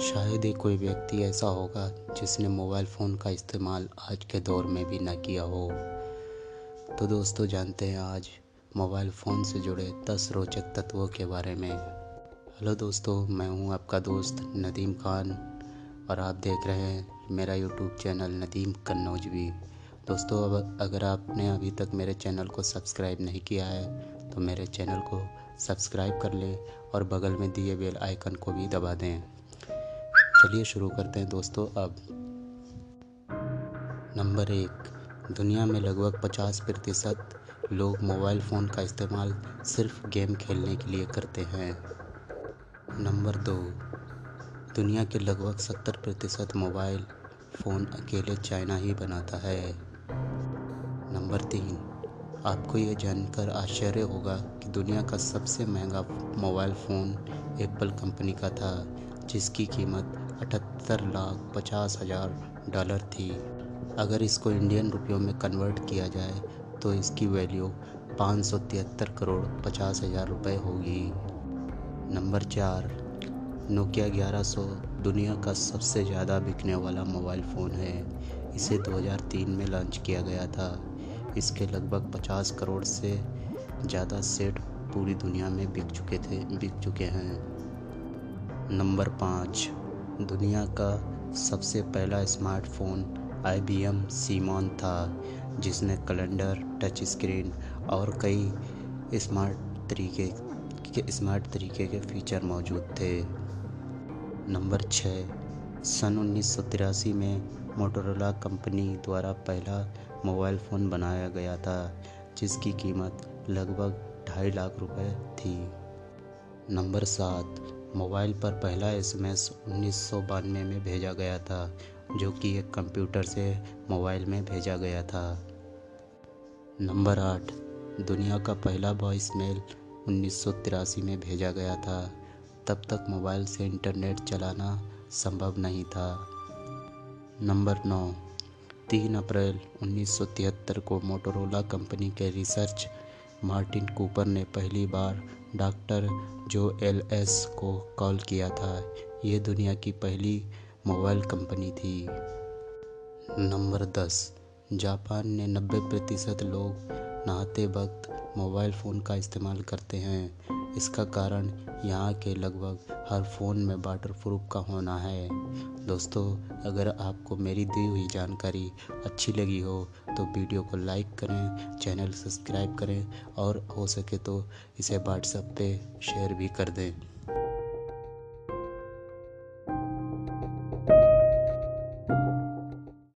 शायद ही कोई व्यक्ति ऐसा होगा जिसने मोबाइल फ़ोन का इस्तेमाल आज के दौर में भी ना किया हो। तो दोस्तों, जानते हैं आज मोबाइल फ़ोन से जुड़े दस रोचक तत्वों के बारे में। हेलो दोस्तों, मैं हूँ आपका दोस्त नदीम खान और आप देख रहे हैं मेरा यूट्यूब चैनल नदीम कन्नौज भी। दोस्तों, अब अगर आपने अभी तक मेरे चैनल को सब्सक्राइब नहीं किया है तो मेरे चैनल को सब्सक्राइब कर लें और बगल में दिए बेल आइकन को भी दबा दें। चलिए शुरू करते हैं दोस्तों अब। नंबर एक, दुनिया में लगभग 50 प्रतिशत लोग मोबाइल फ़ोन का इस्तेमाल सिर्फ़ गेम खेलने के लिए करते हैं। नंबर दो, दुनिया के लगभग 70 प्रतिशत मोबाइल फ़ोन अकेले चाइना ही बनाता है। नंबर तीन, आपको ये जानकर आश्चर्य होगा कि दुनिया का सबसे महँगा मोबाइल फ़ोन एप्पल कंपनी का था, जिसकी कीमत अठहत्तर लाख पचास हज़ार डॉलर थी। अगर इसको इंडियन रुपयों में कन्वर्ट किया जाए तो इसकी वैल्यू पाँच सौ तिहत्तर करोड़ पचास हज़ार रुपये होगी। नंबर चार, नोकिया ग्यारह सौ, दुनिया का सबसे ज़्यादा बिकने वाला मोबाइल फ़ोन है। इसे 2003 में लॉन्च किया गया था। इसके लगभग 50 करोड़ से ज़्यादा सेट पूरी दुनिया में बिक चुके थे, बिक चुके हैं। नंबर पाँच दुनिया का सबसे पहला smartphone I B M Simon था जिसमें कैलेंडर, टच स्क्रीन और कई स्मार्ट तरीके के, स्मार्ट तरीके के फीचर मौजूद थे। नंबर छः, सन उन्नीस सौ तिरासी में मोटोरोला कंपनी द्वारा पहला मोबाइल फ़ोन बनाया गया था, जिसकी कीमत लगभग ढाई लाख रुपए थी। नंबर सात मोबाइल पर पहला एसएमएस उन्नीस सौ बानवे में भेजा गया था, जो कि एक कंप्यूटर से मोबाइल में भेजा गया था। नंबर आठ, दुनिया का पहला वॉइस मेल उन्नीस सौ तिरासी में भेजा गया था। तब तक मोबाइल से इंटरनेट चलाना संभव नहीं था। नंबर नौ, तीन अप्रैल 1973 को मोटोरोला कंपनी के रिसर्च मार्टिन कूपर ने पहली बार डॉक्टर जो एल एस को कॉल किया था। ये दुनिया की पहली मोबाइल कंपनी थी। नंबर दस, जापान ने नब्बे प्रतिशत लोग नहाते वक्त मोबाइल फ़ोन का इस्तेमाल करते हैं। इसका कारण यहाँ के लगभग हर फ़ोन में वाटर प्रूफ का होना है। दोस्तों, अगर आपको मेरी दी हुई जानकारी अच्छी लगी हो तो वीडियो को लाइक करें, चैनल सब्सक्राइब करें और हो सके तो इसे व्हाट्सएप पे शेयर भी कर दें।